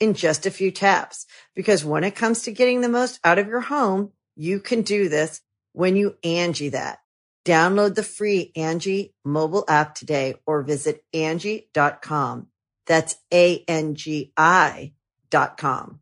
in just a few taps. Because when it comes to getting the most out of your home, you can do this when you Angi that. Download the free Angi mobile app today or visit Angi.com. That's A-N-G-I dot com.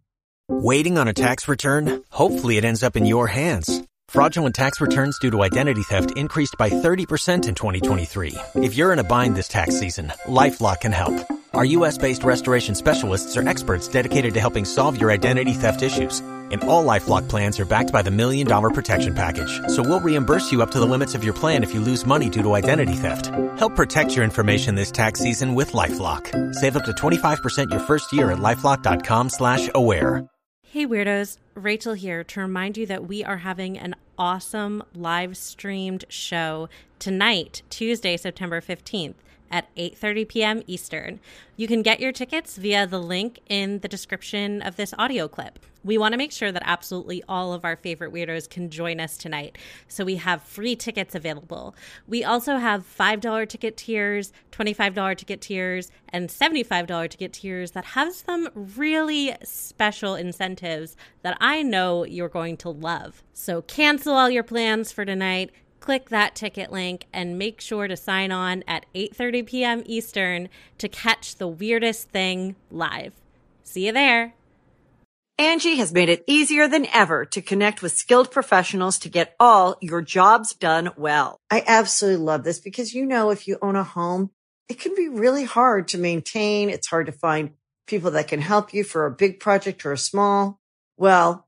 Waiting on a tax return? Hopefully it ends up in your hands. Fraudulent tax returns due to identity theft increased by 30% in 2023. If you're in a bind this tax season, LifeLock can help. Our U.S.-based restoration specialists are experts dedicated to helping solve your identity theft issues. And all LifeLock plans are backed by the Million Dollar Protection Package. So we'll reimburse you up to the limits of your plan if you lose money due to identity theft. Help protect your information this tax season with LifeLock. Save up to 25% your first year at LifeLock.com slash aware. Hey Weirdos, Rachel here to remind you that we are having an awesome live streamed show tonight, Tuesday, September 15th at 8:30 p.m. Eastern. You can get your tickets via the link in the description of this audio clip. We want to make sure that absolutely all of our favorite weirdos can join us tonight. So we have free tickets available. We also have $5 ticket tiers, $25 ticket tiers, and $75 ticket tiers that have some really special incentives that I know you're going to love. So cancel all your plans for tonight click that ticket link and make sure to sign on at 8:30 p.m. Eastern to catch the weirdest thing live. See you there. Angi has made it easier than ever to connect with skilled professionals to get all your jobs done well. I absolutely love this because you know if you own a home, it can be really hard to maintain. It's hard to find people that can help you for a big project or a small. Well,